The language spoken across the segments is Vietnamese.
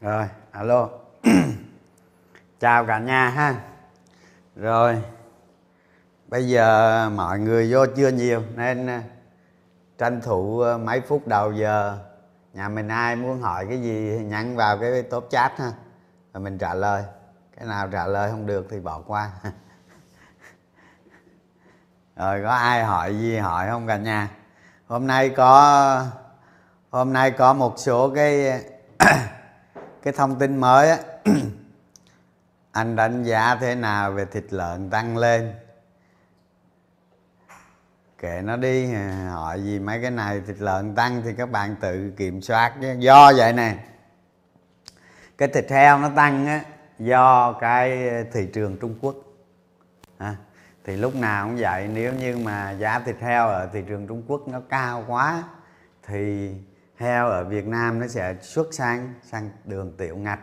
rồi, alo. Chào cả nhà ha. Rồi, bây giờ mọi người vô chưa nhiều, nên ờ, tranh thủ ờ, mấy phút đầu giờ nhà mình ai muốn hỏi cái gì nhắn vào cái top chat ha, rồi mình trả lời. Cái nào trả lời không được thì bỏ qua. Rồi, có ai hỏi gì hỏi không cả nhà? Hôm nay có, hôm nay có một số cái cái thông tin mới á anh đánh giá thế nào về thịt lợn tăng lên? Kệ nó đi à, hỏi gì mấy cái này thịt lợn tăng thì các bạn tự kiểm soát chứ do vậy nè cái thịt heo nó tăng á do cái thị trường trung quốc. À, thì lúc nào cũng vậy nếu như mà giá thịt heo ở thị trường trung quốc nó cao quá thì heo ở việt nam nó sẽ xuất sang sang đường tiểu ngạch.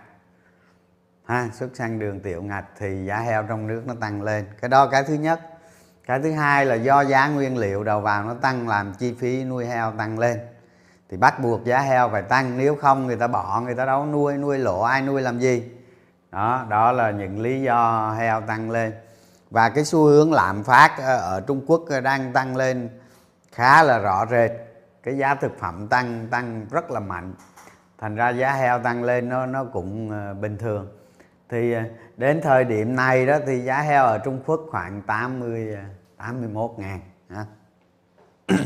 Ha, xuất sang đường tiểu ngạch thì giá heo trong nước nó tăng lên. Cái đó cái thứ nhất. Cái thứ hai là do giá nguyên liệu đầu vào nó tăng làm chi phí nuôi heo tăng lên. Thì bắt buộc giá heo phải tăng, nếu không người ta bỏ, người ta đâu nuôi nuôi lỗ, ai nuôi làm gì. Đó đó là những lý do heo tăng lên. Và cái xu hướng lạm phát ờ, ở Trung Quốc ờ, đang tăng lên khá là rõ rệt cái giá thực phẩm tăng tăng rất là mạnh. Thành ra giá heo tăng lên nó nó cũng ờ, bình thường. Thì ờ, đến thời điểm này đó thì giá heo ở Trung Quốc khoảng 80 81 ờ, ngàn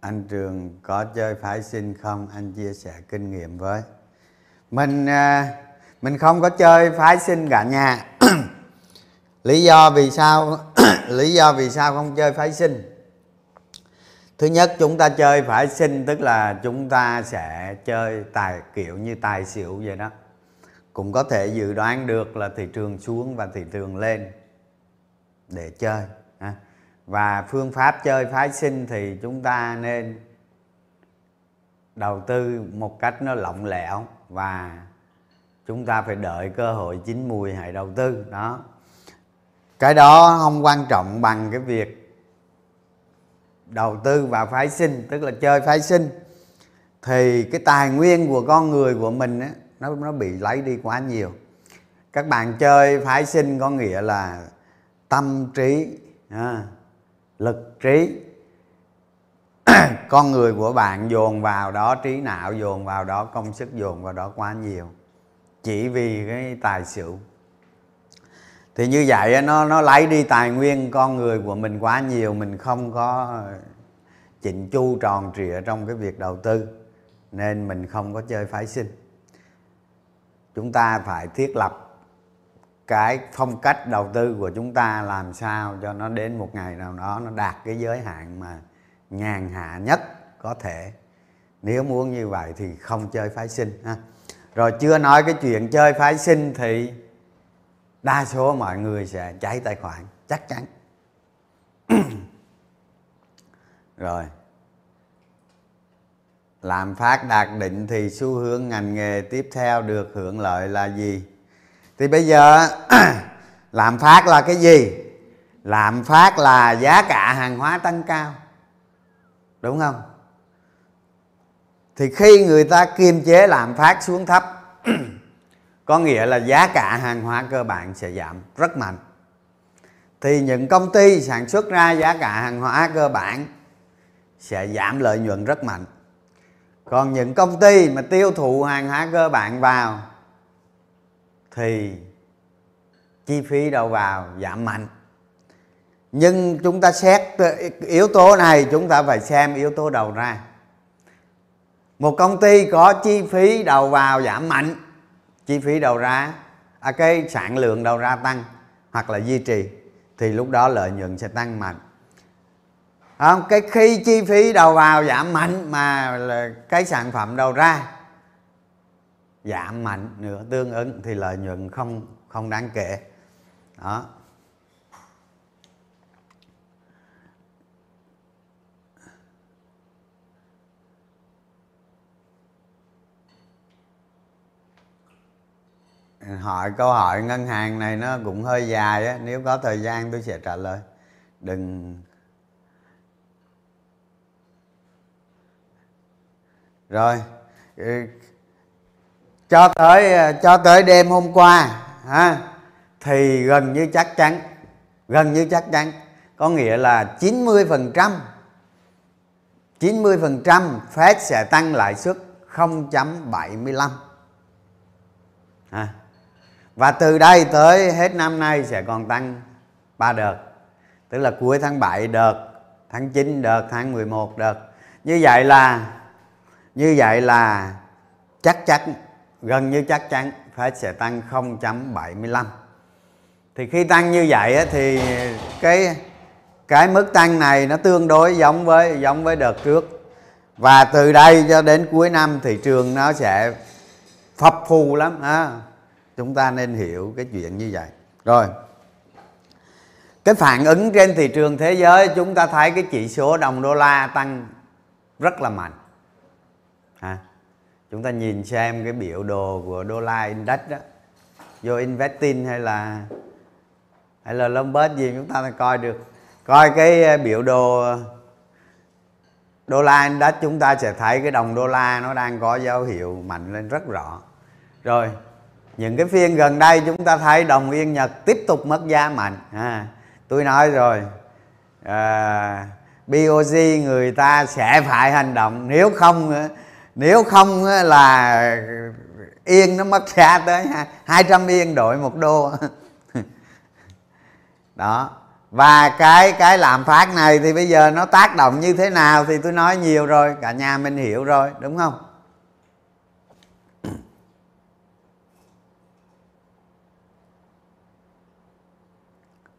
anh trường có chơi phái sinh không? Anh chia sẻ kinh nghiệm với. Mình ờ, mình không có chơi phái sinh cả nhà lý do vì sao, lý do vì sao không chơi phái sinh? Thứ nhất, chúng ta chơi phái sinh, tức là chúng ta sẽ chơi tài, kiểu như tài xỉu vậy đó. Cũng có thể dự đoán được là thị trường xuống và thị trường lên để chơi và phương pháp chơi phái sinh thì chúng ta nên đầu tư một cách nó lỏng lẻo và chúng ta phải đợi cơ hội chín mùi hãy đầu tư, đó cái đó không quan trọng bằng cái việc đầu tư vào phái sinh tức là chơi phái sinh. Thì cái tài nguyên của con người của mình á, nó nó bị lấy đi quá nhiều. Các bạn chơi phái sinh có nghĩa là tâm trí à, lực trí. Con người của bạn dồn vào đó trí não dồn vào đó công sức dồn vào đó quá nhiều. Chỉ vì cái tài xỉu thì như vậy nó nó lấy đi tài nguyên con người của mình quá nhiều, mình không có ờ, chỉnh chu tròn trịa trong cái việc đầu tư, nên mình không có chơi phái sinh. Chúng ta phải thiết lập cái phong cách đầu tư của chúng ta làm sao cho nó đến một ngày nào đó nó đạt cái giới hạn mà nhàn hạ nhất có thể. Nếu muốn như vậy thì không chơi phái sinh ha. Rồi chưa nói cái chuyện chơi phái sinh thì đa số mọi người sẽ cháy tài khoản, chắc chắn. Rồi. Làm phát đạt định thì xu hướng ngành nghề tiếp theo được hưởng lợi là gì? Thì bây giờ, làm phát là cái gì? Làm phát là giá cả hàng hóa tăng cao. Đúng không? Thì khi người ta kiềm chế lạm phát xuống thấp có nghĩa là giá cả hàng hóa cơ bản sẽ giảm rất mạnh. Thì những công ty sản xuất ra giá cả hàng hóa cơ bản sẽ giảm lợi nhuận rất mạnh. Còn những công ty mà tiêu thụ hàng hóa cơ bản vào thì chi phí đầu vào giảm mạnh. Nhưng chúng ta xét yếu tố này, chúng ta phải xem yếu tố đầu ra. Một công ty có chi phí đầu vào giảm mạnh chi phí đầu ra à, cái sản lượng đầu ra tăng hoặc là duy trì thì lúc đó lợi nhuận sẽ tăng mạnh. À, cái khi chi phí đầu vào giảm mạnh mà là cái sản phẩm đầu ra giảm mạnh nữa tương ứng thì lợi nhuận không không đáng kể. Đó. hỏi câu hỏi ngân hàng này nó cũng hơi dài á. Nếu có thời gian tôi sẽ trả lời. Đừng. Rồi. Ừ. Cho tới cho tới đêm hôm qua ha, thì gần như chắc chắn gần như chắc chắn có nghĩa là 90% 90% Fed sẽ tăng lãi suất 0.75 à, và từ đây tới hết năm nay sẽ còn tăng 3 đợt. Tức là cuối tháng 7 đợt, tháng 9 đợt, tháng 11 đợt. Như vậy là, như vậy là chắc chắn, gần như chắc chắn Fed sẽ tăng 0.75 thì khi tăng như vậy thì cái cái mức tăng này nó tương đối giống với giống với đợt trước. Và từ đây cho đến cuối năm thị trường nó sẽ phập phù lắm, ha chúng ta nên hiểu cái chuyện như vậy. Rồi. Cái phản ứng trên thị trường thế giới chúng ta thấy cái chỉ số đồng đô la tăng rất là mạnh. À, chúng ta nhìn xem cái biểu đồ của đô la index đó. Vô investing hay là hay là Lombard gì chúng ta coi được. Coi cái à, biểu đồ à, đô la index chúng ta sẽ thấy cái đồng đô la nó đang có dấu hiệu mạnh lên rất rõ. Rồi những cái phiên gần đây chúng ta thấy đồng yên nhật tiếp tục mất giá mạnh. À, tôi nói rồi à, BOG người ta sẽ phải hành động. Nếu không nếu không là yên nó mất giá tới 200 yên đổi một đô. Đó. Và cái cái lạm phát này thì bây giờ nó tác động như thế nào thì tôi nói nhiều rồi cả nhà mình hiểu rồi đúng không?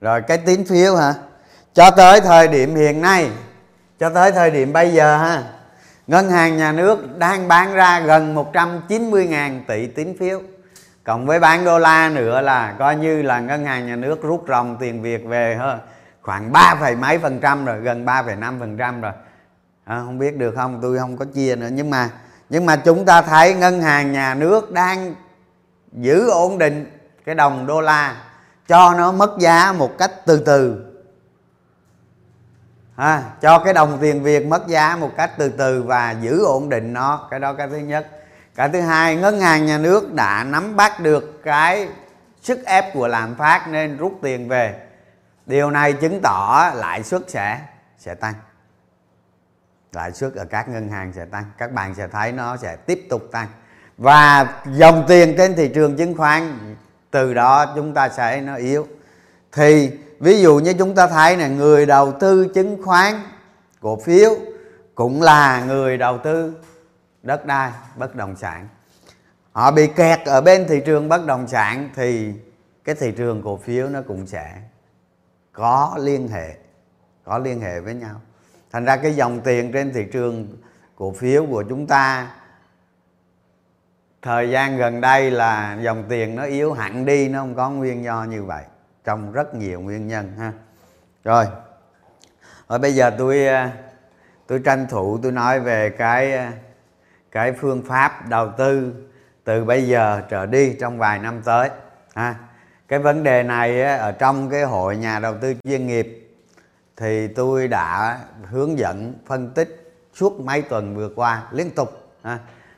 Rồi cái tín phiếu hả? Cho tới thời điểm hiện nay cho tới thời điểm bây giờ ha ngân hàng nhà nước đang bán ra gần 190.000 tỷ tín phiếu. Cộng với bán đô la nữa là coi như là ngân hàng nhà nước rút ròng tiền việt về hơn khoảng ba mấy phần trăm rồi gần 3,5 phần trăm rồi. À, không biết được không? Tôi không có chia nữa. Nhưng mà nhưng mà chúng ta thấy ngân hàng nhà nước đang giữ ổn định cái đồng đô la cho nó mất giá một cách từ từ. À, cho cái đồng tiền việt mất giá một cách từ từ và giữ ổn định nó. Cái đó cái thứ nhất. Cái thứ hai ngân hàng nhà nước đã nắm bắt được cái sức ép của lạm phát nên rút tiền về. Điều này chứng tỏ lãi suất sẽ sẽ tăng. Lãi suất ở các ngân hàng sẽ tăng. Các bạn sẽ thấy nó sẽ tiếp tục tăng. Và dòng tiền trên thị trường chứng khoán từ đó chúng ta sẽ, nó yếu. Thì, ví dụ như chúng ta thấy này người đầu tư chứng khoán, cổ phiếu cũng là người đầu tư đất đai, bất động sản. Họ bị kẹt ở bên thị trường bất động sản thì cái thị trường cổ phiếu nó cũng sẽ có liên hệ, có liên hệ với nhau. Thành ra cái dòng tiền trên thị trường cổ phiếu của chúng ta thời gian gần đây là dòng tiền nó yếu hẳn đi, nó không có nguyên do như vậy, trong rất nhiều nguyên nhân, ha. Rồi rồi bây giờ tôi ờ, tôi tranh thủ tôi nói về cái ờ, cái phương pháp đầu tư từ bây giờ trở đi trong vài năm tới, ha. Cái vấn đề này ờ, ở trong cái hội nhà đầu tư chuyên nghiệp thì tôi đã hướng dẫn, phân tích suốt mấy tuần vừa qua liên tục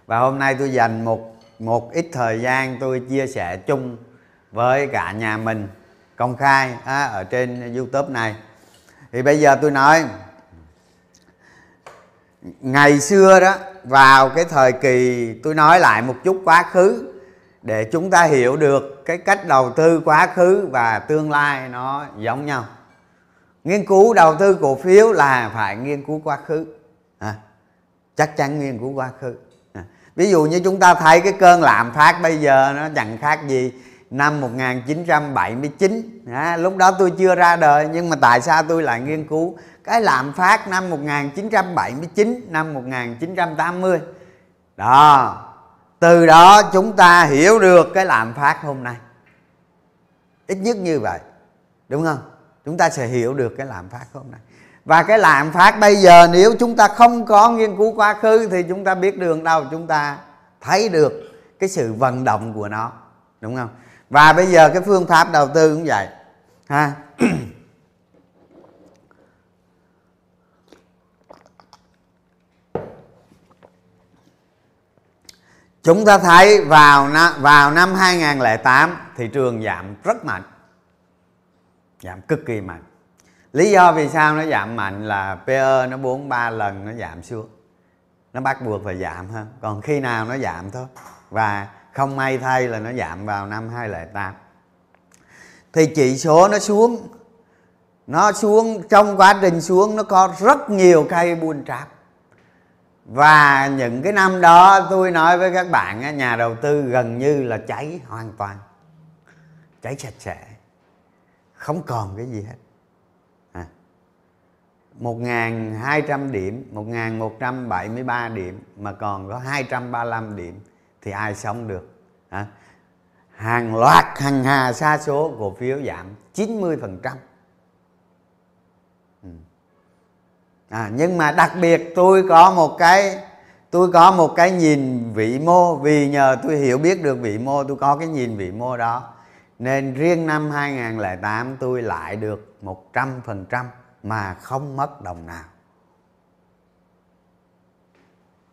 và hôm nay tôi dành một một ít thời gian tôi chia sẻ chung với cả nhà mình công khai ở trên youtube này. Thì bây giờ tôi nói ngày xưa đó vào cái thời kỳ tôi nói lại một chút quá khứ để chúng ta hiểu được cái cách đầu tư quá khứ và tương lai nó giống nhau. Nghiên cứu đầu tư cổ phiếu là phải nghiên cứu quá khứ. À, chắc chắn nghiên cứu quá khứ ví dụ như chúng ta thấy cái cơn lạm phát bây giờ nó chẳng khác gì năm 1979 à, lúc đó tôi chưa ra đời nhưng mà tại sao tôi lại nghiên cứu? Cái lạm phát năm 1979 năm 1980 đó từ đó chúng ta hiểu được cái lạm phát hôm nay. Ít nhất như vậy đúng không? Chúng ta sẽ hiểu được cái lạm phát hôm nay và cái lạm phát bây giờ nếu chúng ta không có nghiên cứu quá khứ thì chúng ta biết đường đâu, chúng ta thấy được cái sự vận động của nó, đúng không? Và bây giờ cái phương pháp đầu tư cũng vậy, ha? Chúng ta thấy vào năm vào năm 2008 thị trường giảm rất mạnh, giảm cực kỳ mạnh lý do vì sao nó giảm mạnh là PE nó 43 lần nó giảm xuống. Nó bắt buộc phải giảm hơn. Còn khi nào nó giảm thôi. Và không may thay là nó giảm vào năm 2008 thì chỉ số nó xuống. Nó xuống, trong quá trình xuống nó có rất nhiều cây buôn trap. Và những cái năm đó tôi nói với các bạn nhà đầu tư gần như là cháy hoàn toàn. Cháy sạch sẽ. Không còn cái gì hết. 1.200 điểm 1.173 điểm mà còn có 235 điểm thì ai sống được à. hàng loạt hàng hà sa số cổ phiếu giảm 90 phần trăm. Ừ. À, nhưng mà đặc biệt tôi có một cái tôi có một cái nhìn vĩ mô vì nhờ tôi hiểu biết được vĩ mô tôi có cái nhìn vĩ mô đó nên riêng năm 2008 tôi lại được 100% mà không mất đồng nào.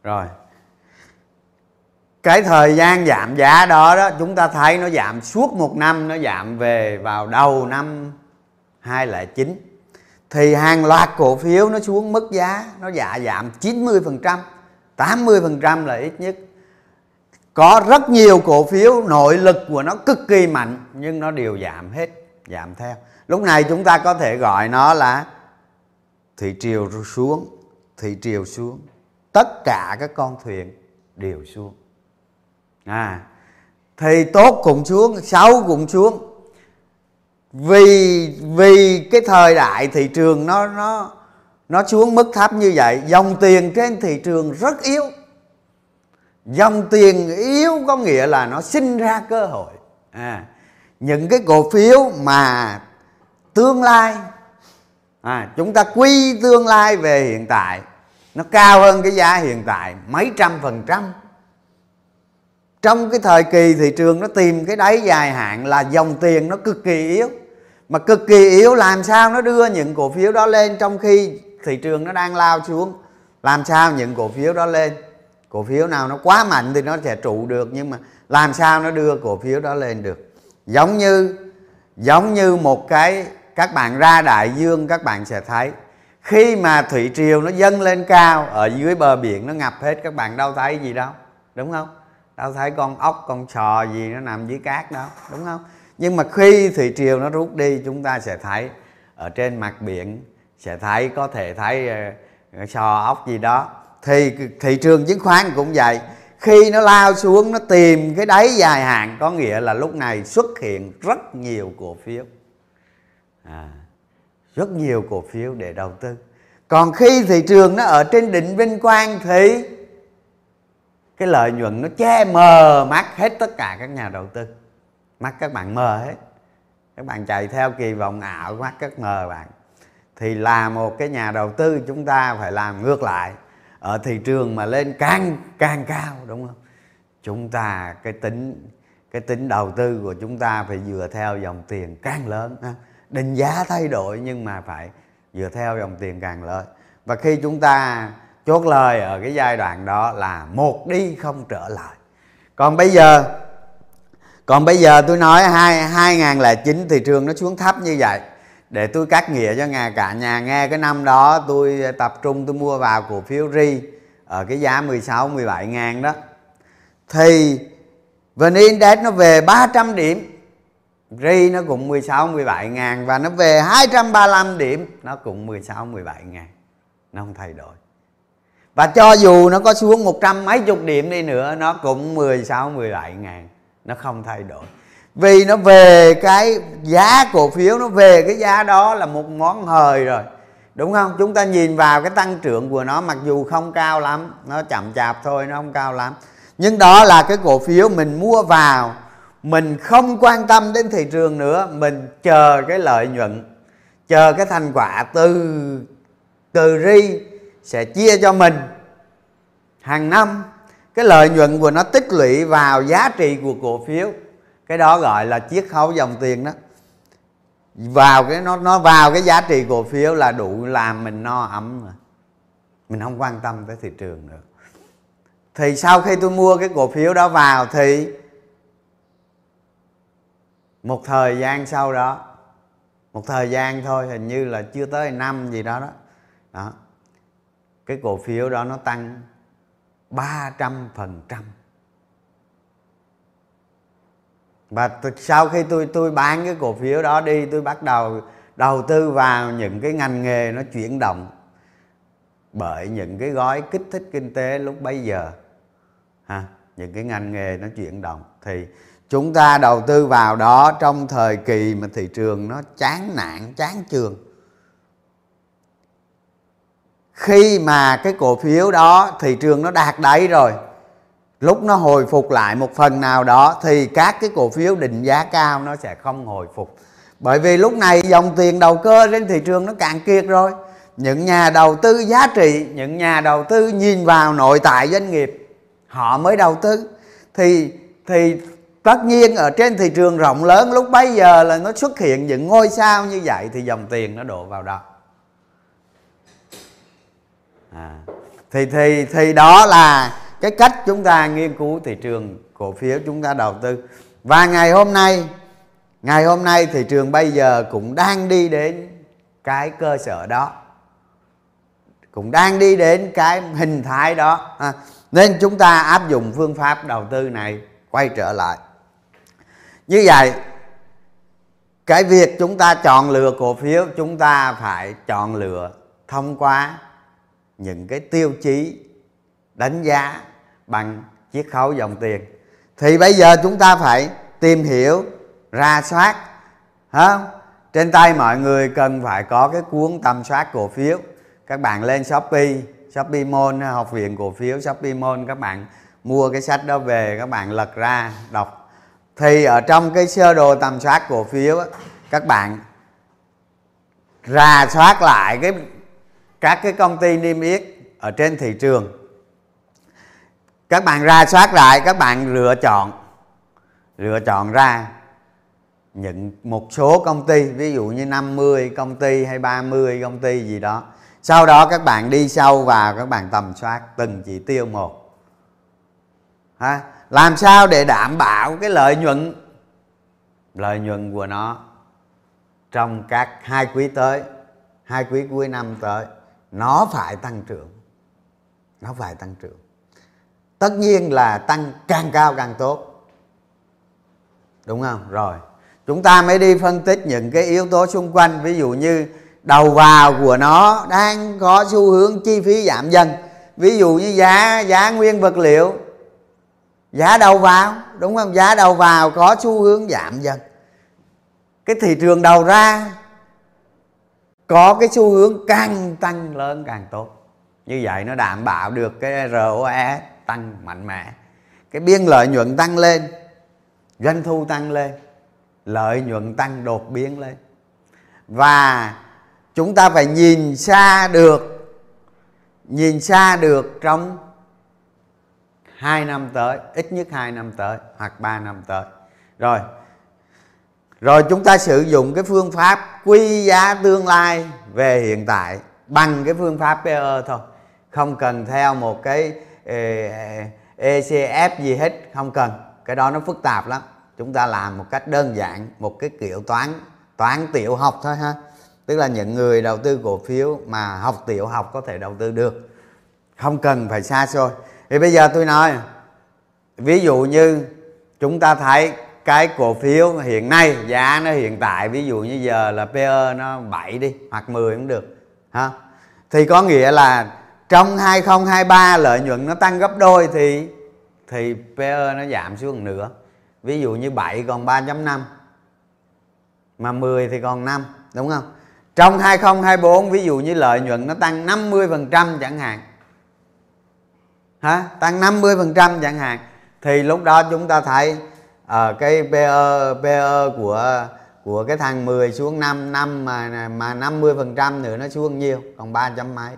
Rồi. Cái thời gian giảm giá đó đó chúng ta thấy nó giảm suốt một năm nó giảm về vào đầu năm 2009 thì hàng loạt cổ phiếu nó xuống mức giá nó dạ giảm 90%, 80% là ít nhất có rất nhiều cổ phiếu nội lực của nó cực kỳ mạnh nhưng nó đều giảm hết giảm theo lúc này chúng ta có thể gọi nó là thị triều xuống thị triều xuống. Tất cả các con thuyền đều xuống. À thì tốt cũng xuống xấu cũng xuống. Vì vì cái thời đại thị trường nó nó nó xuống mức thấp như vậy dòng tiền trên thị trường rất yếu. Dòng tiền yếu có nghĩa là nó sinh ra cơ hội. À, những cái cổ phiếu mà tương lai à, chúng ta quy tương lai về hiện tại. Nó cao hơn cái giá hiện tại mấy trăm phần trăm. Trong cái thời kỳ thị trường nó tìm cái đáy dài hạn là dòng tiền nó cực kỳ yếu. Mà cực kỳ yếu làm sao nó đưa những cổ phiếu đó lên trong khi thị trường nó đang lao xuống? Làm sao những cổ phiếu đó lên? Cổ phiếu nào nó quá mạnh thì nó sẽ trụ được nhưng mà làm sao nó đưa cổ phiếu đó lên được? Giống như giống như một cái các bạn ra đại dương các bạn sẽ thấy. Khi mà thủy triều nó dâng lên cao ở dưới bờ biển nó ngập hết các bạn đâu thấy gì đâu đúng không? Đâu thấy con ốc con sò gì nó nằm dưới cát đâu đúng không? Nhưng mà khi thủy triều nó rút đi chúng ta sẽ thấy ở trên mặt biển sẽ thấy có thể thấy uh, sò ốc gì đó. Thì thị trường chứng khoán cũng vậy. Khi nó lao xuống nó tìm cái đáy dài hạn có nghĩa là lúc này xuất hiện rất nhiều cổ phiếu à, rất nhiều cổ phiếu để đầu tư. Còn khi thị trường nó ở trên đỉnh vinh quang thì cái lợi nhuận nó che mờ mắt hết tất cả các nhà đầu tư. Mắt các bạn mờ hết. Các bạn chạy theo kỳ vọng ảo mắt các mờ bạn. Thì là một cái nhà đầu tư chúng ta phải làm ngược lại. Ở thị trường mà lên càng càng cao đúng không? Chúng ta cái tính cái tính đầu tư của chúng ta phải dựa theo dòng tiền càng lớn định giá thay đổi nhưng mà phải dựa theo dòng tiền càng lớn. Và khi chúng ta chốt lời ở cái giai đoạn đó là một đi không trở lại. Còn bây giờ, còn bây giờ tôi nói hai 2009 thị trường nó xuống thấp như vậy. Để tôi cắt nghĩa cho nhà cả nhà nghe cái năm đó tôi tập trung tôi mua vào cổ phiếu ri ở cái giá 16 17 ngàn đó. Thì VN Index nó về 300 điểm ri nó cũng 16 17 ngàn và nó về 235 điểm, nó cũng 16 17 ngàn. Nó không thay đổi. Và cho dù nó có xuống một trăm mấy chục điểm đi nữa, nó cũng 16 17 ngàn. Nó không thay đổi. Vì nó về cái giá cổ phiếu, nó về cái giá đó là một món hời rồi. Đúng không? Chúng ta nhìn vào cái tăng trưởng của nó, mặc dù không cao lắm, nó chậm chạp thôi, nó không cao lắm. Nhưng đó là cái cổ phiếu mình mua vào mình không quan tâm đến thị trường nữa, mình chờ cái lợi nhuận, chờ cái thành quả từ từ ri sẽ chia cho mình. Hàng năm, cái lợi nhuận của nó tích lũy vào giá trị của cổ phiếu. Cái đó gọi là chiết khấu dòng tiền đó. Vào cái nó nó vào cái giá trị cổ phiếu là đủ làm mình no ấm rồi mình không quan tâm tới thị trường nữa. Thì sau khi tôi mua cái cổ phiếu đó vào thì một thời gian sau đó, một thời gian thôi, hình như là chưa tới năm gì đó đó. Đó. Cái cổ phiếu đó nó tăng 300 phần trăm. Và sau khi tôi tôi bán cái cổ phiếu đó đi, tôi bắt đầu đầu tư vào những cái ngành nghề nó chuyển động bởi những cái gói kích thích kinh tế lúc bấy giờ, ha, những cái ngành nghề nó chuyển động. Thì chúng ta đầu tư vào đó trong thời kỳ mà thị trường nó chán nản, chán trường khi mà cái cổ phiếu đó, thị trường nó đạt đáy rồi, lúc nó hồi phục lại một phần nào đó, thì các cái cổ phiếu định giá cao nó sẽ không hồi phục. Bởi vì lúc này dòng tiền đầu cơ trên thị trường nó cạn kiệt rồi. Những nhà đầu tư giá trị, những nhà đầu tư nhìn vào nội tại doanh nghiệp, họ mới đầu tư. Thì thì tất nhiên ở trên thị trường rộng lớn lúc bấy giờ là nó xuất hiện những ngôi sao như vậy thì dòng tiền nó đổ vào đó. À, thì thì thì đó là cái cách chúng ta nghiên cứu thị trường cổ phiếu chúng ta đầu tư. Và ngày hôm nay ngày hôm nay thị trường bây giờ cũng đang đi đến cái cơ sở đó. Cũng đang đi đến cái hình thái đó. À, nên chúng ta áp dụng phương pháp đầu tư này quay trở lại như vậy, cái việc chúng ta chọn lựa cổ phiếu, chúng ta phải chọn lựa thông qua những cái tiêu chí đánh giá bằng chiết khấu dòng tiền. Thì bây giờ chúng ta phải tìm hiểu, ra soát, hả? trên tay mọi người cần phải có cái cuốn tầm soát cổ phiếu. Các bạn lên shopee shopee mall, học viện cổ phiếu, shopee mall, các bạn mua cái sách đó về, các bạn lật ra, đọc thì ở trong cái sơ đồ tầm soát cổ phiếu các bạn rà soát lại cái, các cái công ty niêm yết ở trên thị trường. Các bạn ra soát lại, các bạn lựa chọn lựa chọn ra những, một số công ty, ví dụ như 50 công ty hay 30 công ty gì đó. Sau đó các bạn đi sâu vào, các bạn tầm soát từng chỉ tiêu một. Ha? Làm sao để đảm bảo cái lợi nhuận? Lợi nhuận của nó trong các hai quý tới, hai quý cuối năm tới, nó phải tăng trưởng. Nó phải tăng trưởng. Tất nhiên là tăng càng cao càng tốt. Đúng không? Rồi, chúng ta mới đi phân tích những cái yếu tố xung quanh. Ví dụ như đầu vào của nó đang có xu hướng chi phí giảm dần. Ví dụ như giá giá nguyên vật liệu giá đầu vào? Đúng không? Giá đầu vào? Có xu hướng giảm dần. Cái thị trường đầu ra, có cái xu hướng càng tăng lớn càng tốt. Như vậy nó đảm bảo được cái ROE tăng mạnh mẽ. Cái biên lợi nhuận tăng lên, doanh thu tăng lên, lợi nhuận tăng đột biến lên. Và chúng ta phải nhìn xa được, nhìn xa được trong hai năm tới, ít nhất hai năm tới, hoặc ba năm tới. Rồi rồi chúng ta sử dụng cái phương pháp quy giá tương lai về hiện tại bằng cái phương pháp PE thôi. Không cần theo một cái ờ, ECF gì hết, không cần. Cái đó nó phức tạp lắm. Chúng ta làm một cách đơn giản, một cái kiểu toán toán tiểu học thôi ha. Tức là những người đầu tư cổ phiếu mà học tiểu học có thể đầu tư được. Không cần phải xa xôi thì bây giờ tôi nói, ví dụ như chúng ta thấy cái cổ phiếu hiện nay, giá nó hiện tại, ví dụ như giờ là PE nó 7 đi, hoặc 10 cũng được, ha? Thì có nghĩa là trong 2023 lợi nhuận nó tăng gấp đôi thì thì PE nó giảm xuống nữa ví dụ như 7 còn 3.5 mà 10 thì còn 5 đúng không? Trong 2024 ví dụ như lợi nhuận nó tăng 50% chẳng hạn ha tăng 50% chẳng hạn. Thì lúc đó chúng ta thấy ở uh, cái PE PE của của cái thằng 10 xuống 5 năm mà mà 50% nữa nó xuống nhiêu? Còn 3 trăm mấy.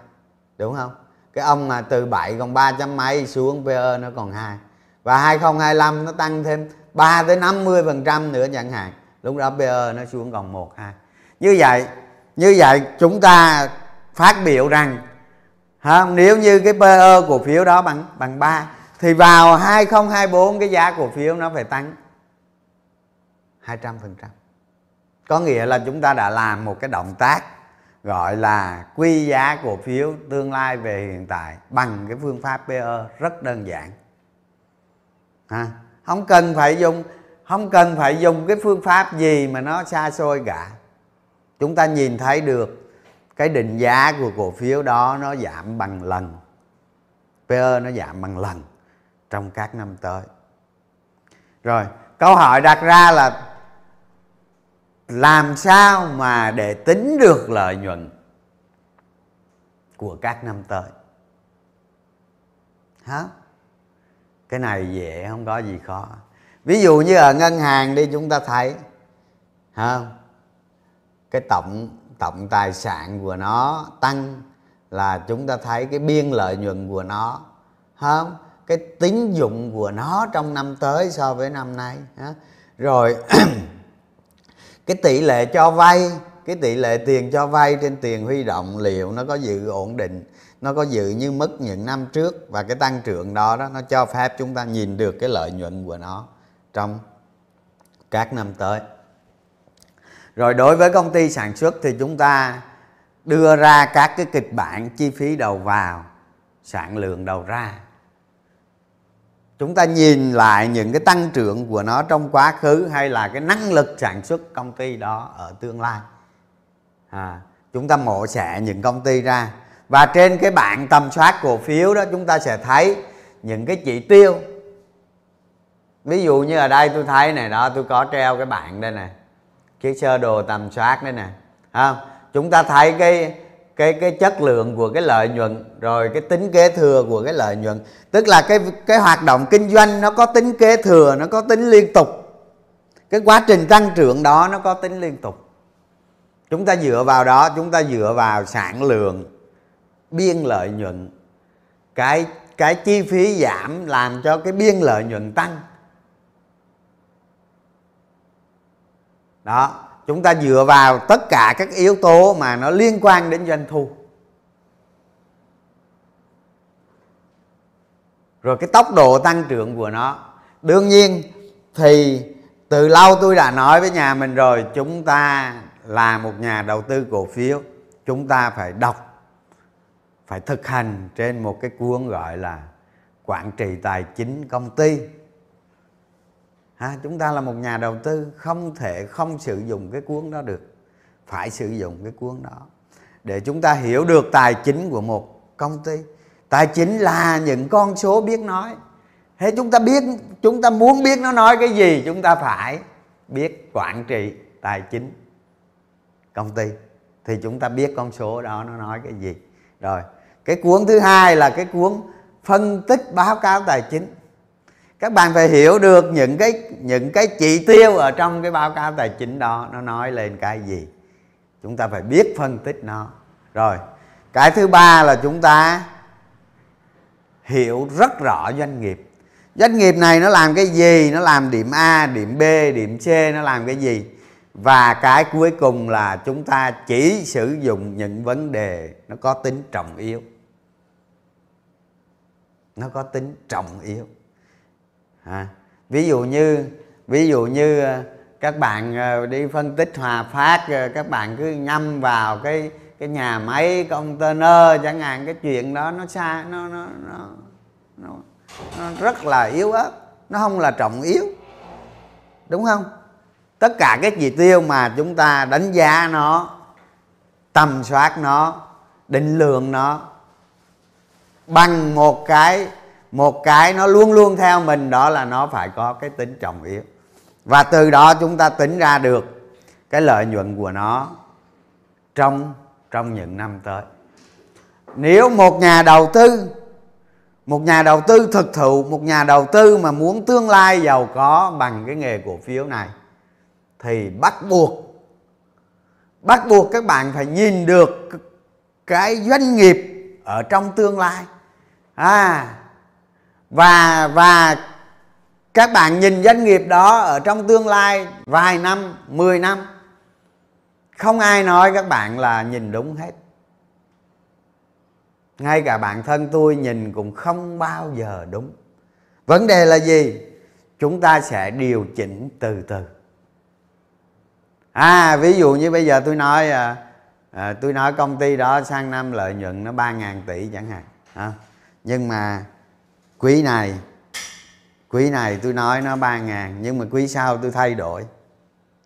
Đúng không? Cái ông mà từ 7 còn 3 trăm mấy xuống PE nó còn 2 và 2025 nó tăng thêm 3 tới 50% nữa chẳng hạn. Lúc đó PE nó xuống còn 1 2 như vậy như vậy chúng ta phát biểu rằng ha, nếu như cái PE cổ phiếu đó bằng bằng 3 thì vào 2024 cái giá cổ phiếu nó phải tăng 200% có nghĩa là chúng ta đã làm một cái động tác gọi là quy giá cổ phiếu tương lai về hiện tại bằng cái phương pháp PE rất đơn giản. Ha không cần phải dùng không cần phải dùng cái phương pháp gì mà nó xa xôi cả. Chúng ta nhìn thấy được cái định giá của cổ phiếu đó nó giảm bằng lần. PE nó giảm bằng lần trong các năm tới. Rồi, câu hỏi đặt ra là làm sao mà để tính được lợi nhuận của các năm tới? Hả? Cái này dễ, không có gì khó. Ví dụ như ở ngân hàng đi, chúng ta thấy không cái tổng tổng tài sản của nó tăng là chúng ta thấy cái biên lợi nhuận của nó không? Cái tín dụng của nó trong năm tới so với năm nay rồi, cái tỷ lệ cho vay, cái tỷ lệ tiền cho vay trên tiền huy động liệu nó có giữ ổn định, nó có giữ như mức những năm trước và cái tăng trưởng đó đó nó cho phép chúng ta nhìn được cái lợi nhuận của nó trong các năm tới rồi đối với công ty sản xuất thì chúng ta đưa ra các cái kịch bản chi phí đầu vào sản lượng đầu ra. Chúng ta nhìn lại những cái tăng trưởng của nó trong quá khứ hay là cái năng lực sản xuất công ty đó ở tương lai. À, chúng ta mổ xẻ những công ty ra. Và trên cái bảng tầm soát cổ phiếu đó chúng ta sẽ thấy những cái chỉ tiêu. Ví dụ như ở đây tôi thấy này đó tôi có treo cái bảng đây này cái sơ đồ tầm soát đây nè. Không? Chúng ta thấy cái cái cái chất lượng của cái lợi nhuận, rồi cái tính kế thừa của cái lợi nhuận. Tức là cái cái hoạt động kinh doanh nó có tính kế thừa, nó có tính liên tục. Cái quá trình tăng trưởng đó nó có tính liên tục. Chúng ta dựa vào đó, chúng ta dựa vào sản lượng, biên lợi nhuận. Cái cái chi phí giảm làm cho cái biên lợi nhuận tăng. Đó, chúng ta dựa vào tất cả các yếu tố mà nó liên quan đến doanh thu. Rồi cái tốc độ tăng trưởng của nó. Đương nhiên, thì từ lâu tôi đã nói với nhà mình rồi, chúng ta là một nhà đầu tư cổ phiếu. Chúng ta phải đọc, phải thực hành trên một cái cuốn gọi là quản trị tài chính công ty ha, chúng ta là một nhà đầu tư không thể không sử dụng cái cuốn đó được. Phải sử dụng cái cuốn đó. Để chúng ta hiểu được tài chính của một công ty. Tài chính là những con số biết nói. Thế chúng ta biết chúng ta muốn biết nó nói cái gì chúng ta phải biết quản trị tài chính công ty. Thì chúng ta biết con số đó nó nói cái gì. Rồi cái cuốn thứ hai là cái cuốn phân tích báo cáo tài chính các bạn phải hiểu được những cái những cái chỉ tiêu ở trong cái báo cáo tài chính đó, nó nói lên cái gì. Chúng ta phải biết phân tích nó. Rồi, cái thứ ba là chúng ta hiểu rất rõ doanh nghiệp. Doanh nghiệp này nó làm cái gì? Nó làm điểm a, điểm b, điểm c, nó làm cái gì? Và cái cuối cùng là chúng ta chỉ sử dụng những vấn đề nó có tính trọng yếu. Nó có tính trọng yếu à, ví dụ như ví dụ như ờ, các bạn ờ, đi phân tích hòa phát ờ, các bạn cứ nhâm vào cái cái nhà máy container chẳng hạn cái chuyện đó nó xa nó nó nó nó, nó rất là yếu ớt nó không là trọng yếu. Đúng không? Tất cả các chỉ tiêu mà chúng ta đánh giá nó tầm soát nó định lượng nó bằng một cái một cái nó luôn luôn theo mình, đó là nó phải có cái tính trọng yếu. Và từ đó chúng ta tính ra được cái lợi nhuận của nó trong trong những năm tới. Nếu một nhà đầu tư, một nhà đầu tư thực thụ, một nhà đầu tư mà muốn tương lai giàu có bằng cái nghề cổ phiếu này, thì bắt buộc bắt buộc các bạn phải nhìn được cái doanh nghiệp ở trong tương lai. À và và các bạn nhìn doanh nghiệp đó ở trong tương lai vài năm 10 năm không ai nói các bạn là nhìn đúng hết. Ngay cả bản thân tôi nhìn cũng không bao giờ đúng. Vấn đề là gì? Chúng ta sẽ điều chỉnh từ từ. À ví dụ như bây giờ tôi nói à, à, tôi nói công ty đó sang năm lợi nhuận nó ba ngàn tỷ chẳng hạn à, nhưng mà quý này quý này tôi nói nó ba ngàn, nhưng mà quý sau tôi thay đổi.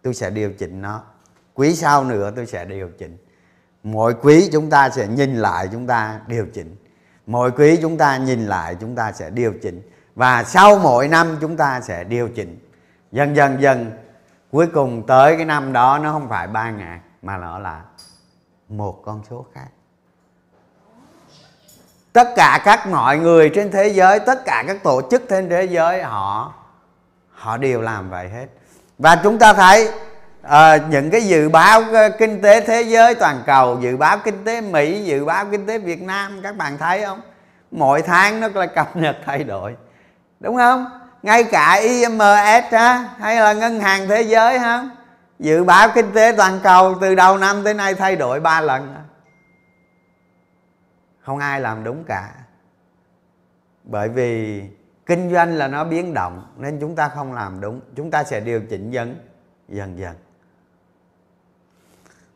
Tôi sẽ điều chỉnh nó. Quý sau nữa tôi sẽ điều chỉnh. Mỗi quý chúng ta sẽ nhìn lại chúng ta điều chỉnh. Mỗi quý chúng ta nhìn lại chúng ta sẽ điều chỉnh. Và sau mỗi năm chúng ta sẽ điều chỉnh. Dần dần dần, cuối cùng tới cái năm đó nó không phải ba ngàn, mà nó là một con số khác tất cả các mọi người trên thế giới tất cả các tổ chức trên thế giới họ họ đều làm vậy hết. Và chúng ta thấy à, những cái dự báo ờ, kinh tế thế giới toàn cầu dự báo kinh tế mỹ dự báo kinh tế việt nam các bạn thấy không? Mỗi tháng nó là cập nhật thay đổi. Đúng không? Ngay cả IMF ha, hay là ngân hàng thế giới ha dự báo kinh tế toàn cầu từ đầu năm tới nay thay đổi ba lần không ai làm đúng cả. Bởi vì kinh doanh là nó biến động nên chúng ta không làm đúng. Chúng ta sẽ điều chỉnh dần dần dần.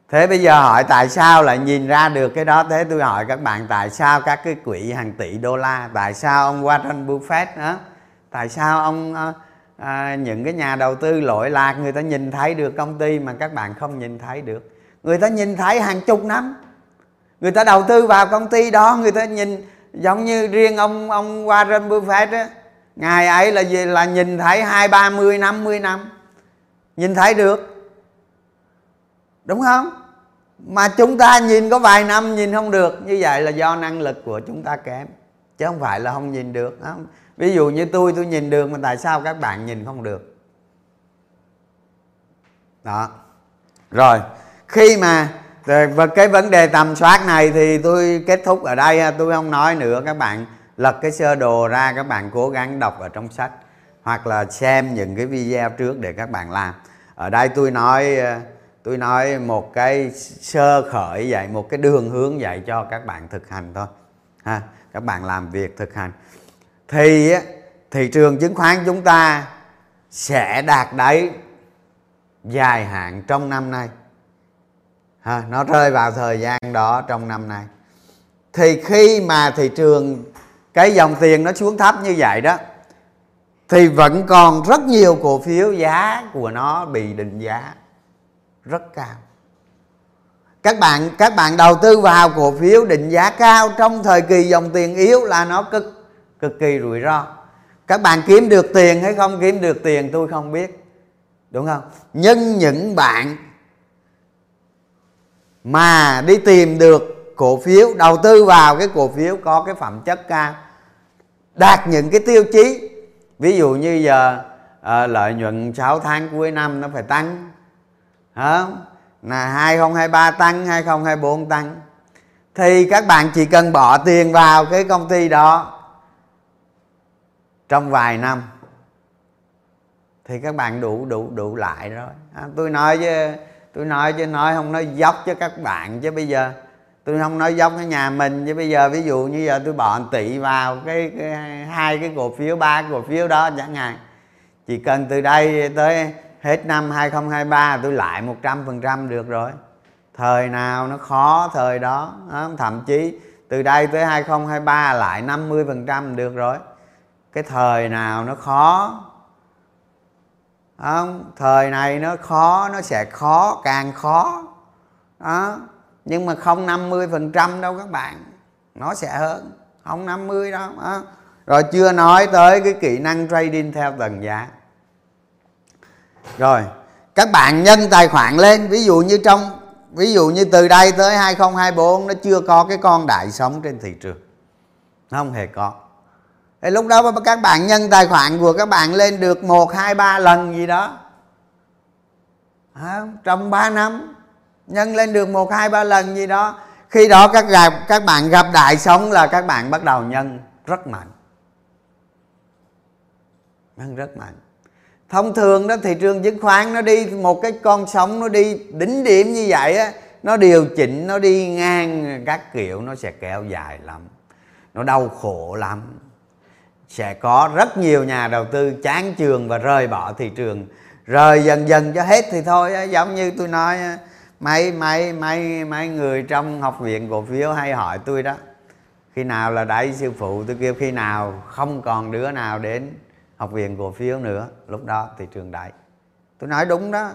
Thế bây giờ hỏi tại sao lại nhìn ra được cái đó? Thế tôi hỏi các bạn tại sao các cái quỹ hàng tỷ đô la? Tại sao ông Warren Buffett đó tại sao ông à, những cái nhà đầu tư lỗi lạc người ta nhìn thấy được công ty mà các bạn không nhìn thấy được? Người ta nhìn thấy hàng chục năm người ta đầu tư vào công ty đó, người ta nhìn giống như riêng ông ông Warren Buffett á. Ngày ấy là gì? Là nhìn thấy hai ba mươi năm mươi năm. Nhìn thấy được. Đúng không? Mà chúng ta nhìn có vài năm nhìn không được. Như vậy là do năng lực của chúng ta kém. Chứ không phải là không nhìn được không? ví dụ như tôi tôi nhìn được mà tại sao các bạn nhìn không được? Đó. Rồi, khi mà và cái vấn đề tầm soát này thì tôi kết thúc ở đây tôi không nói nữa. Các bạn lật cái sơ đồ ra, các bạn cố gắng đọc ở trong sách hoặc là xem những cái video trước để các bạn làm. Ở đây tôi nói ờ, tôi nói một cái sơ khởi vậy, một cái đường hướng dạy cho các bạn thực hành thôi, ha. Các bạn làm việc thực hành. Thì thị trường chứng khoán chúng ta sẽ đạt đáy dài hạn trong năm nay ha, nó rơi vào thời gian đó trong năm nay. Thì khi mà thị trường cái dòng tiền nó xuống thấp như vậy đó thì vẫn còn rất nhiều cổ phiếu giá của nó bị định giá rất cao. Các bạn các bạn đầu tư vào cổ phiếu định giá cao trong thời kỳ dòng tiền yếu là nó cực cực kỳ rủi ro. Các bạn kiếm được tiền hay không kiếm được tiền tôi không biết đúng không? Nhưng những bạn mà đi tìm được cổ phiếu đầu tư vào cái cổ phiếu có cái phẩm chất cao đạt những cái tiêu chí ví dụ như giờ à, lợi nhuận 6 tháng cuối năm nó phải tăng không? Là 2023 tăng 2024 tăng. Thì các bạn chỉ cần bỏ tiền vào cái công ty đó trong vài năm thì các bạn đủ đủ đủ lại rồi. À, tôi nói với tôi nói chứ nói không nói dốc cho các bạn chứ bây giờ. Tôi không nói dốc cái nhà mình chứ bây giờ ví dụ như giờ tôi bỏ tỷ vào cái, cái hai cái cổ phiếu ba cổ phiếu đó chẳng hạn. Chỉ cần từ đây tới hết năm 2023 tôi lại 100% được rồi. Thời nào nó khó thời đó thậm chí từ đây tới 2023 lại 50% được rồi. Cái thời nào nó khó không, thời này nó khó, nó sẽ khó, càng khó. Đó. Nhưng mà không 50 phần trăm đâu các bạn. Nó sẽ hơn. Không 50 đâu, đó. rồi chưa nói tới cái kỹ năng trading theo tầng giá. Rồi, các bạn nhân tài khoản lên. Ví dụ như trong, ví dụ như từ đây tới 2024 nó chưa có cái con đại sống trên thị trường. Nó không hề có thì lúc đó các bạn nhân tài khoản của các bạn lên được một hai ba lần gì đó. À, trong 3 năm nhân lên được một hai ba lần gì đó. Khi đó các gặp các bạn gặp đại sống là các bạn bắt đầu nhân rất mạnh. Nhân rất mạnh. Thông thường đó thị trường chứng khoán nó đi một cái con sóng nó đi đỉnh điểm như vậy á nó điều chỉnh nó đi ngang các kiểu nó sẽ kéo dài lắm. Nó đau khổ lắm sẽ có rất nhiều nhà đầu tư chán trường và rời bỏ thị trường. Rời dần dần cho hết thì thôi giống như tôi nói mấy mấy mấy mấy người trong học viện cổ phiếu hay hỏi tôi đó khi nào là đại sư phụ? Tôi kêu khi nào? Không còn đứa nào đến học viện cổ phiếu nữa. Lúc đó thị trường đại. Tôi nói đúng đó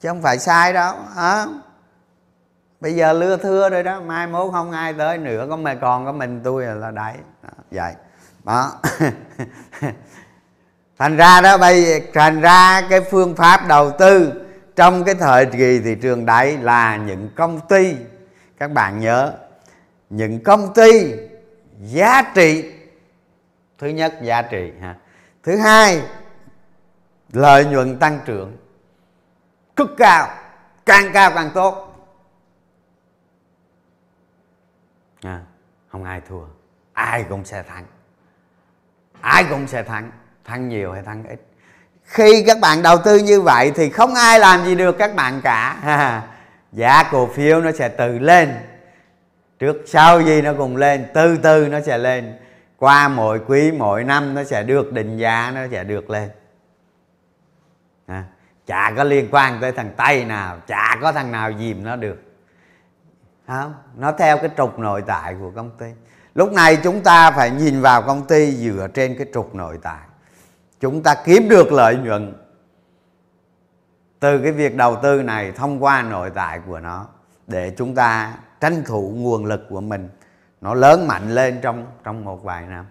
chứ không phải sai đâu à, bây giờ lưa thưa rồi đó mai mốt không ai tới nữa có mày còn có mình tôi là đại. Vậy đó. Thành ra đó bây thành ra cái phương pháp đầu tư trong cái thời kỳ thị trường đấy là những công ty. Các bạn nhớ những công ty giá trị thứ nhất giá trị ha. Thứ hai lợi nhuận tăng trưởng cực cao càng cao càng tốt. À, không ai thua ai cũng sẽ thắng ai cũng sẽ thắng. Thắng nhiều hay thắng ít. Khi các bạn đầu tư như vậy thì không ai làm gì được các bạn cả. Giá cổ phiếu nó sẽ từ lên. Trước sau gì nó cùng lên từ từ nó sẽ lên. Qua mỗi quý mỗi năm nó sẽ được định giá nó sẽ được lên. À, chả có liên quan tới thằng tây nào chả có thằng nào dìm nó được. Không nó theo cái trục nội tại của công ty lúc này chúng ta phải nhìn vào công ty dựa trên cái trục nội tại. Chúng ta kiếm được lợi nhuận từ cái việc đầu tư này thông qua nội tại của nó để chúng ta tranh thủ nguồn lực của mình. Nó lớn mạnh lên trong trong một vài năm.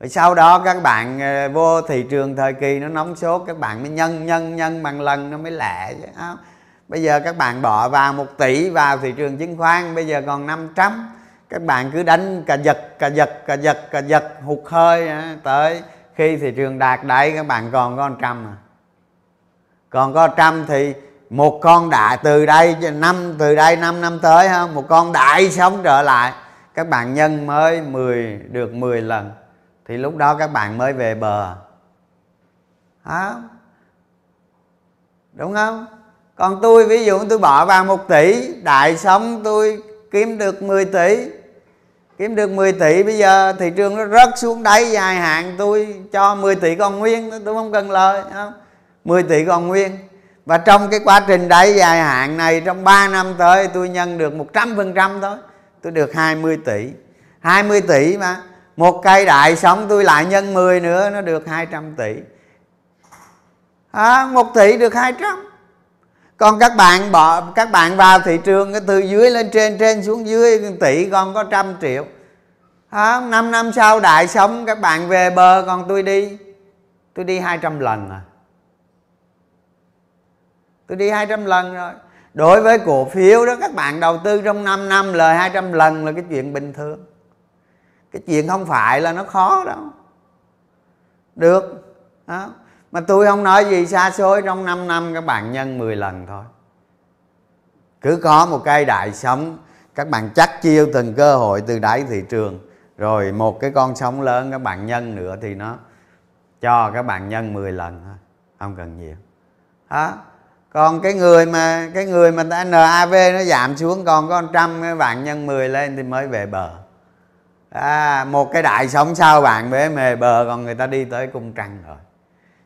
Rồi sau đó các bạn ờ, vô thị trường thời kỳ nó nóng sốt, các bạn mới nhân nhân nhân bằng lần nó mới lẻ chứ không bây giờ các bạn bỏ vào một tỷ vào thị trường chứng khoán, bây giờ còn 500 các bạn cứ đánh cà giật cà giật cà giật cà giật, hụt hơi à, tới. Khi thị trường đạt đáy các bạn còn có trăm à. Còn có trăm thì một con đại từ đây, năm từ đây, năm năm tới, ha, một con đại sống trở lại. Các bạn nhân mới 10 được 10 lần, thì lúc đó các bạn mới về bờ. Hả? Đúng không? Còn tôi, ví dụ tôi bỏ vào một tỷ, đại sống tôi kiếm được 10 tỷ kiếm được 10 tỷ bây giờ thị trường nó rớt xuống đáy dài hạn tôi cho 10 tỷ còn nguyên tôi không cần lời không? 10 tỷ còn nguyên. Và trong cái quá trình đáy dài hạn này trong 3 năm tới tôi nhân được 100% thôi tôi được 20 tỷ. 20 tỷ mà một cây đại sống tôi lại nhân 10 nữa nó được 200 tỷ. À, 1 tỷ được 200 còn các bạn bỏ các bạn vào thị trường từ dưới lên trên trên xuống dưới tỷ còn có trăm triệu. À, 5 năm sau đại sống các bạn về bờ còn tôi đi. Tôi đi 200 lần à. Tôi đi 200 lần rồi. Đối với cổ phiếu đó các bạn đầu tư trong 5 năm lời 200 lần là cái chuyện bình thường. Cái chuyện không phải là nó khó đâu. Được. Đó mà tôi không nói gì xa xôi trong 5 năm các bạn nhân 10 lần thôi. Cứ có một cây đại sống các bạn chắc chiêu từng cơ hội từ đáy thị trường. Rồi một cái con sóng lớn các bạn nhân nữa thì nó cho các bạn nhân 10 lần thôi không cần nhiều. Đó còn cái người mà cái người mà NAV nó giảm xuống còn có trăm cái bạn nhân 10 lên thì mới về bờ. À, một cái đại sống sau bạn mới về bờ còn người ta đi tới cung trăng rồi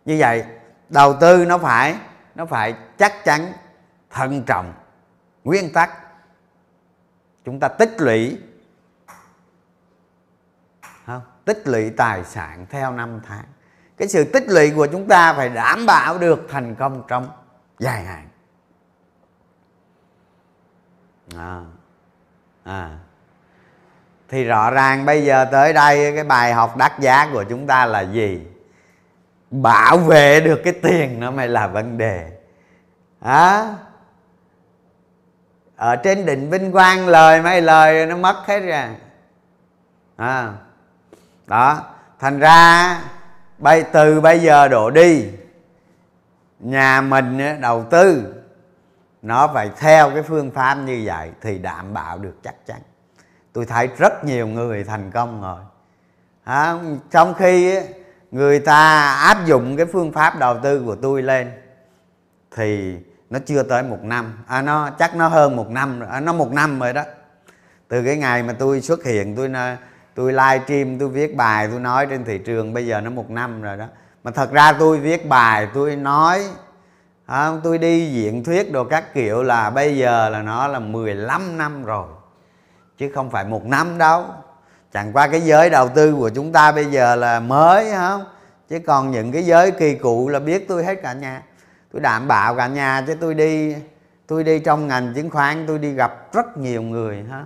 như vậy đầu tư nó phải nó phải chắc chắn thận trọng nguyên tắc. Chúng ta tích lũy không tích lũy tài sản theo năm tháng. Cái sự tích lũy của chúng ta phải đảm bảo được thành công trong dài hạn. À, à. thì rõ ràng bây giờ tới đây cái bài học đắt giá của chúng ta là gì? Bảo vệ được cái tiền nó mới là vấn đề. À, ở trên đỉnh vinh quang lời mấy lời nó mất hết rồi. À, đó. Thành ra bây từ bây giờ đổ đi nhà mình đầu tư nó phải theo cái phương pháp như vậy thì đảm bảo được chắc chắn. Tôi thấy rất nhiều người thành công rồi. À, trong khi người ta áp dụng cái phương pháp đầu tư của tôi lên thì nó chưa tới một năm. À, nó chắc nó hơn một năm à, nó một năm rồi đó. Từ cái ngày mà tôi xuất hiện tôi tôi live stream tôi viết bài tôi nói trên thị trường bây giờ nó một năm rồi đó. Mà thật ra tôi viết bài tôi nói à, tôi đi diện thuyết đồ các kiểu là bây giờ là nó là 15 năm rồi chứ không phải một năm đâu chẳng qua cái giới đầu tư của chúng ta bây giờ là mới không? Chứ còn những cái giới kỳ cụ là biết tôi hết cả nhà. Tôi đảm bảo cả nhà chứ tôi đi tôi đi trong ngành chứng khoán tôi đi gặp rất nhiều người ha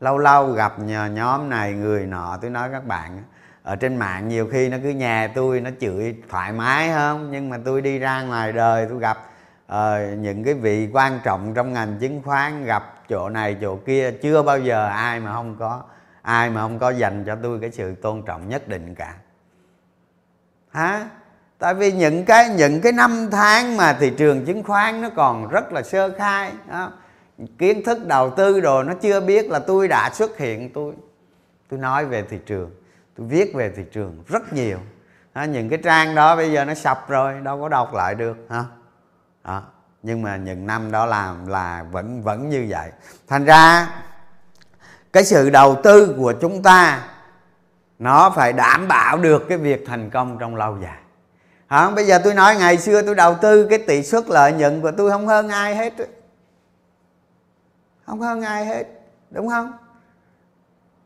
lâu lâu gặp nhờ nhóm này người nọ tôi nói các bạn ở trên mạng nhiều khi nó cứ nhà tôi nó chửi thoải mái không? Nhưng mà tôi đi ra ngoài đời tôi gặp uh, những cái vị quan trọng trong ngành chứng khoán gặp chỗ này chỗ kia chưa bao giờ ai mà không có ai mà không có dành cho tôi cái sự tôn trọng nhất định cả. Hả? Tại vì những cái những cái năm tháng mà thị trường chứng khoán nó còn rất là sơ khai đó. kiến thức đầu tư rồi nó chưa biết là tôi đã xuất hiện tôi tôi nói về thị trường tôi viết về thị trường rất nhiều. Đó, những cái trang đó bây giờ nó sập rồi đâu có đọc lại được hả? Đó. nhưng mà những năm đó làm là vẫn vẫn như vậy. Thành ra cái sự đầu tư của chúng ta nó phải đảm bảo được cái việc thành công trong lâu dài. Hả? Bây giờ tôi nói ngày xưa tôi đầu tư cái tỷ suất lợi nhuận của tôi không hơn ai hết không hơn ai hết đúng không?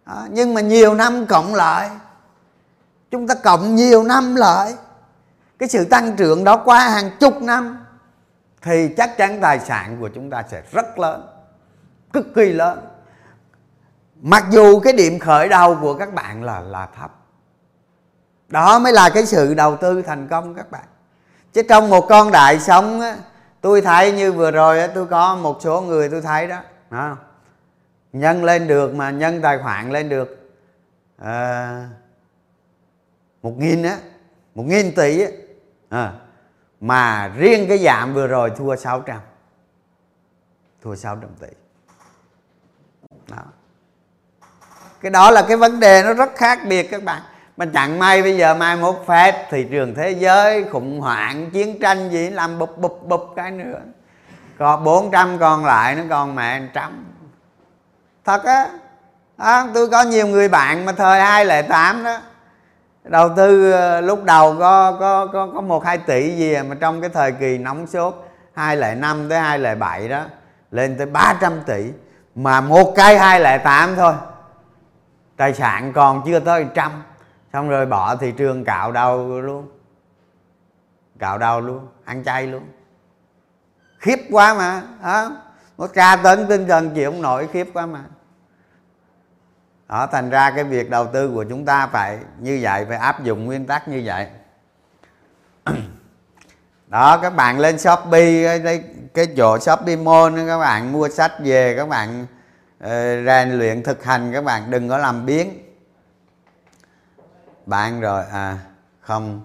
Đó, nhưng mà nhiều năm cộng lại chúng ta cộng nhiều năm lại cái sự tăng trưởng đó qua hàng chục năm thì chắc chắn tài sản của chúng ta sẽ rất lớn cực kỳ lớn mặc dù cái điểm khởi đầu của các bạn là là thấp đó mới là cái sự đầu tư thành công các bạn. Chứ trong một con đại sống á, tôi thấy như vừa rồi á, tôi có một số người tôi thấy đó, đó nhân lên được mà nhân tài khoản lên được à, một nghìn á một nghìn tỷ á à, mà riêng cái giảm vừa rồi thua 600 thua 600 tỷ. Đó cái đó là cái vấn đề nó rất khác biệt các bạn. Mà chẳng may bây giờ mai mốt phép thị trường thế giới khủng hoảng chiến tranh gì làm bụp bụp bụp cái nữa. Còn 400 còn lại nó còn mẹ trăm thật á à, tôi có nhiều người bạn mà thời 208 đó. Đầu tư ờ, lúc đầu có có có có một hai tỷ gì à, mà trong cái thời kỳ nóng sốt 205 tới 207 đó lên tới 300 tỷ. Mà một cái 208 thôi tài sản còn chưa tới trăm. Xong rồi bỏ thị trường cạo đầu luôn. Cạo đầu luôn ăn chay luôn. Khiếp quá mà đó nó tra tấn tinh thần chịu không nổi khiếp quá mà. Đó thành ra cái việc đầu tư của chúng ta phải như vậy phải áp dụng nguyên tắc như vậy. Đó các bạn lên shopee cái, cái chỗ shopee mall các bạn mua sách về các bạn Ờ, rèn luyện thực hành các bạn, đừng có làm biến bạn rồi à không.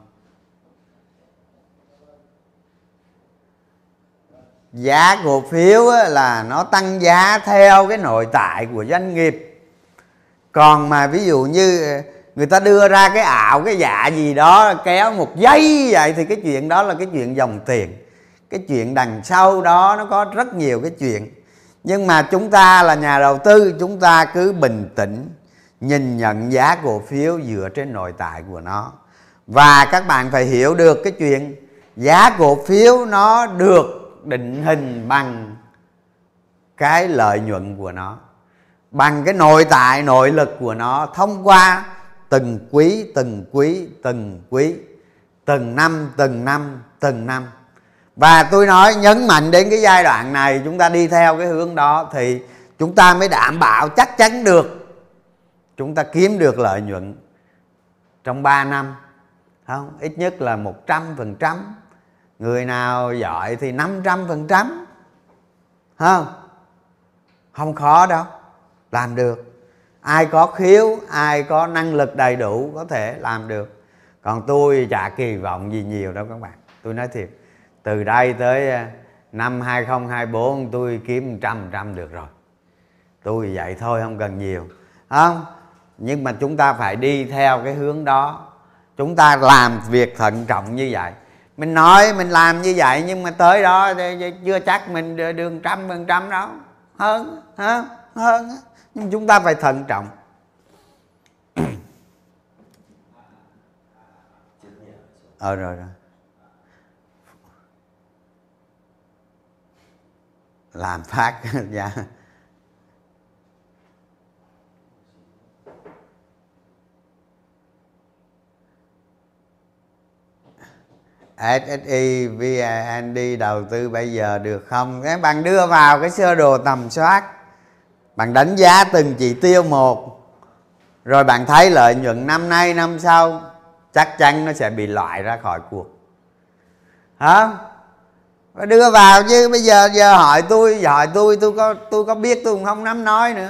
Giá cổ phiếu là nó tăng giá theo cái nội tại của doanh nghiệp. Còn mà ví dụ như ờ, người ta đưa ra cái ảo, cái dạ gì đó, kéo một giây vậy thì cái chuyện đó là cái chuyện dòng tiền. Cái chuyện đằng sau đó nó có rất nhiều cái chuyện nhưng mà chúng ta là nhà đầu tư, chúng ta cứ bình tĩnh, nhìn nhận giá cổ phiếu dựa trên nội tại của nó. Và các bạn phải hiểu được cái chuyện giá cổ phiếu nó được định hình bằng cái lợi nhuận của nó, bằng cái nội tại, nội lực của nó thông qua từng quý từng quý từng quý, từng năm từng năm từng năm và tôi nói, nhấn mạnh đến cái giai đoạn này, chúng ta đi theo cái hướng đó, thì chúng ta mới đảm bảo chắc chắn được, chúng ta kiếm được lợi nhuận trong 3 năm. Không, ít nhất là một trăm phần trăm. Người nào giỏi thì 500 phần trăm. Không không khó đâu, làm được. Ai có khiếu, ai có năng lực đầy đủ có thể làm được. Còn tôi chả kỳ vọng gì nhiều đâu các bạn. Tôi nói thiệt từ đây tới à, năm 2024 tôi kiếm trăm trăm được rồi. Tôi vậy thôi, không cần nhiều. Không, nhưng mà chúng ta phải đi theo cái hướng đó. Chúng ta làm việc thận trọng như vậy. Mình nói mình làm như vậy, nhưng mà tới đó chưa chắc mình đường trăm phần trăm đâu. Hơn hơn hơn. Nhưng chúng ta phải thận trọng. Ờ rồi rồi. Làm phát. Dạ. SSI VND đầu tư bây giờ được không? Các bạn đưa vào cái sơ đồ tầm soát. Bạn đánh giá từng chỉ tiêu một. Rồi bạn thấy lợi nhuận năm nay, năm sau, Chắc chắn nó sẽ bị loại ra khỏi cuộc. Hả? Đưa vào chứ, bây giờ giờ hỏi tôi hỏi tôi tôi có tôi có biết, tôi cũng không nắm nói nữa.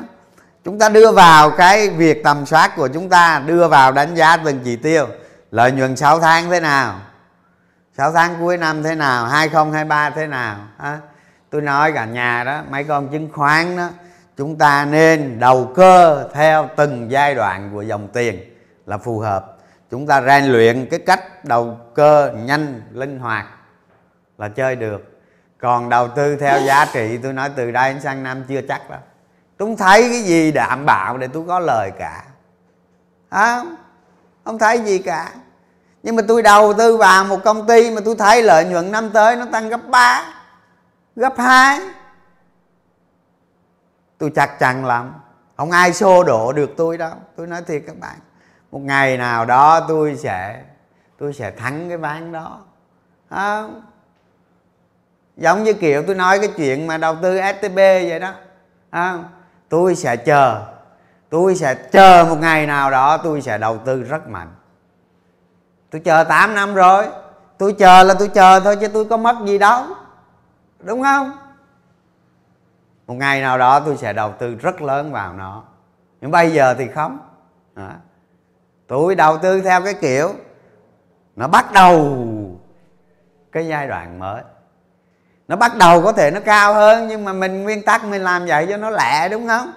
Chúng ta đưa vào cái việc tầm soát của chúng ta, đưa vào đánh giá từng chỉ tiêu. Lợi nhuận 6 tháng thế nào? 6 tháng cuối năm thế nào? 2023 thế nào? Ha? tôi nói cả nhà đó, mấy con chứng khoán đó, chúng ta nên đầu cơ theo từng giai đoạn của dòng tiền là phù hợp. Chúng ta rèn luyện cái cách đầu cơ nhanh, linh hoạt là chơi được. Còn đầu tư theo giá trị tôi nói từ đây đến sang năm chưa chắc đâu. Tôi không thấy cái gì đảm bảo để tôi có lời cả. À, không thấy gì cả. Nhưng mà tôi đầu tư vào một công ty mà tôi thấy lợi nhuận năm tới nó tăng gấp 3 gấp 2 tôi chắc chắn lắm. Không ai xô đổ được tôi đâu. Tôi nói thiệt các bạn. Một ngày nào đó tôi sẽ tôi sẽ thắng cái ván đó. Không giống như kiểu tôi nói cái chuyện mà đầu tư stb vậy đó à, tôi sẽ chờ tôi sẽ chờ một ngày nào đó tôi sẽ đầu tư rất mạnh. Tôi chờ 8 năm rồi tôi chờ là tôi chờ thôi chứ tôi có mất gì đâu đúng không? Một ngày nào đó tôi sẽ đầu tư rất lớn vào nó nhưng bây giờ thì không. À. tôi đầu tư theo cái kiểu nó bắt đầu cái giai đoạn mới nó bắt đầu có thể nó cao hơn, nhưng mà mình nguyên tắc mình làm vậy cho nó lẹ, đúng không?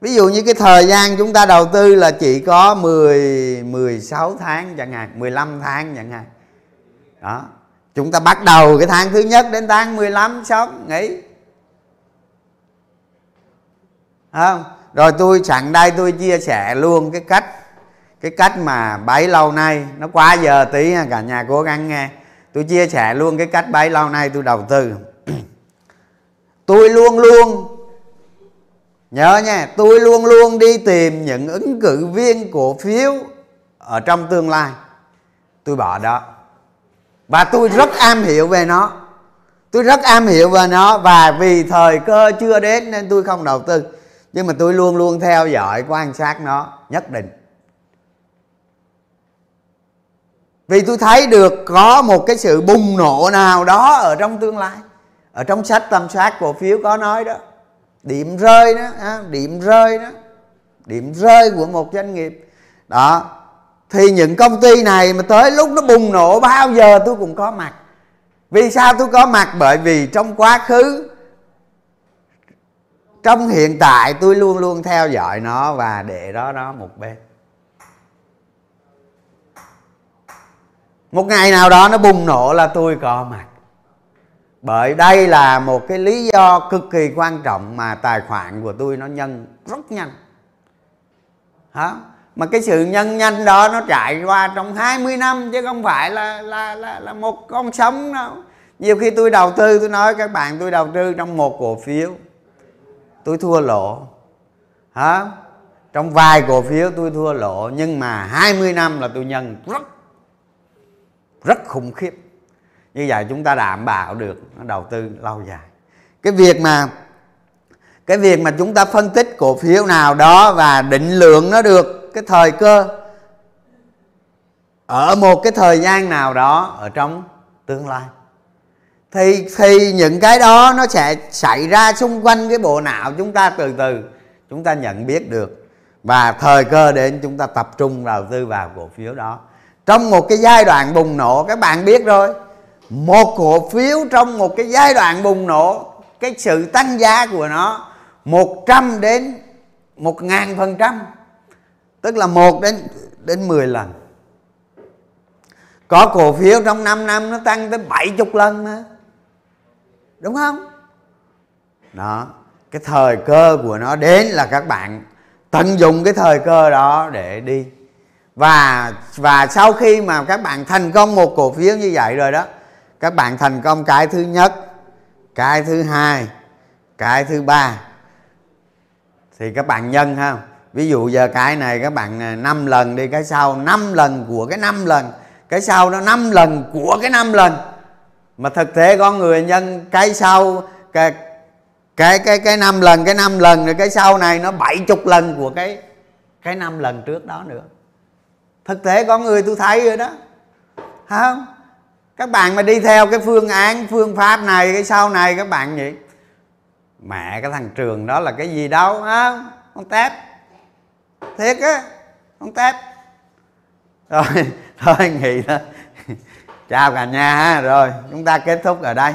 Ví dụ như cái thời gian chúng ta đầu tư là chỉ có 10 16 tháng chẳng hạn 15 tháng chẳng hạn. Đó. Chúng ta bắt đầu cái tháng thứ nhất đến tháng 15 xong, nghỉ. Không? Rồi tôi sẵn đây tôi chia sẻ luôn cái cách cái cách mà bấy lâu nay, nó quá giờ tí cả nhà cố gắng nghe tôi chia sẻ luôn cái cách bấy lâu nay tôi đầu tư. Tôi luôn luôn, nhớ nha, tôi luôn luôn đi tìm những ứng cử viên cổ phiếu ở trong tương lai. Tôi bỏ đó. Và tôi rất am hiểu về nó. Tôi rất am hiểu về nó và vì thời cơ chưa đến nên tôi không đầu tư. Nhưng mà tôi luôn luôn theo dõi quan sát nó nhất định. Vì tôi thấy được có một cái sự bùng nổ nào đó ở trong tương lai. Ở trong sách tầm soát cổ phiếu có nói đó, điểm rơi đó điểm rơi đó, điểm rơi của một doanh nghiệp. Đó, thì những công ty này mà tới lúc nó bùng nổ bao giờ tôi cũng có mặt. Vì sao tôi có mặt? Bởi vì trong quá khứ, trong hiện tại tôi luôn luôn theo dõi nó và để đó nó một bên. Một ngày nào đó nó bùng nổ là tôi có mặt. Bởi đây là một cái lý do cực kỳ quan trọng mà tài khoản của tôi nó nhân rất nhanh. Hả? Mà cái sự nhân nhanh đó nó trải qua trong 20 năm chứ không phải là là là, là một con sống đâu. Nhiều khi tôi đầu tư tôi nói các bạn tôi đầu tư trong một cổ phiếu tôi thua lỗ. Hả? Trong vài cổ phiếu tôi thua lỗ nhưng mà 20 năm là tôi nhân rất rất khủng khiếp. Như vậy chúng ta đảm bảo được nó đầu tư lâu dài. Cái việc mà, cái việc mà chúng ta phân tích cổ phiếu nào đó và định lượng nó được cái thời cơ, ở một cái thời gian nào đó ở trong tương lai, thì thì những cái đó nó sẽ xảy ra xung quanh cái bộ não chúng ta từ từ, chúng ta nhận biết được. Và thời cơ đến chúng ta tập trung đầu tư vào cổ phiếu đó trong một cái giai đoạn bùng nổ, các bạn biết rồi. Một cổ phiếu trong một cái giai đoạn bùng nổ, cái sự tăng giá của nó 100 đến 1.000 phần trăm, tức là 1 đến đến 10 lần. Có cổ phiếu trong 5 năm nó tăng tới 70 lần mà. Đúng không? Đó, cái thời cơ của nó đến là các bạn tận dụng cái thời cơ đó để đi và và sau khi mà các bạn thành công một cổ phiếu như vậy rồi đó, các bạn thành công cái thứ nhất, cái thứ hai, cái thứ ba. Thì các bạn nhân, ha. Ví dụ giờ cái này các bạn à, 5 lần đi, cái sau 5 lần của cái 5 lần, cái sau nó 5 lần của cái 5 lần. Mà thực tế con người nhân cái sau, cái cái cái cái năm lần, cái năm lần, rồi cái sau này nó bảy chục lần của cái cái năm lần trước đó nữa thực tế có người tôi thấy rồi đó. Không các bạn mà đi theo cái phương án, phương pháp này, cái sau này các bạn vậy? Mẹ cái thằng trường đó là cái gì đâu không? con tép. Thiệt á, con tép. Rồi, thôi nghỉ đó. Chào cả nhà ha. Rồi, chúng ta kết thúc ở đây.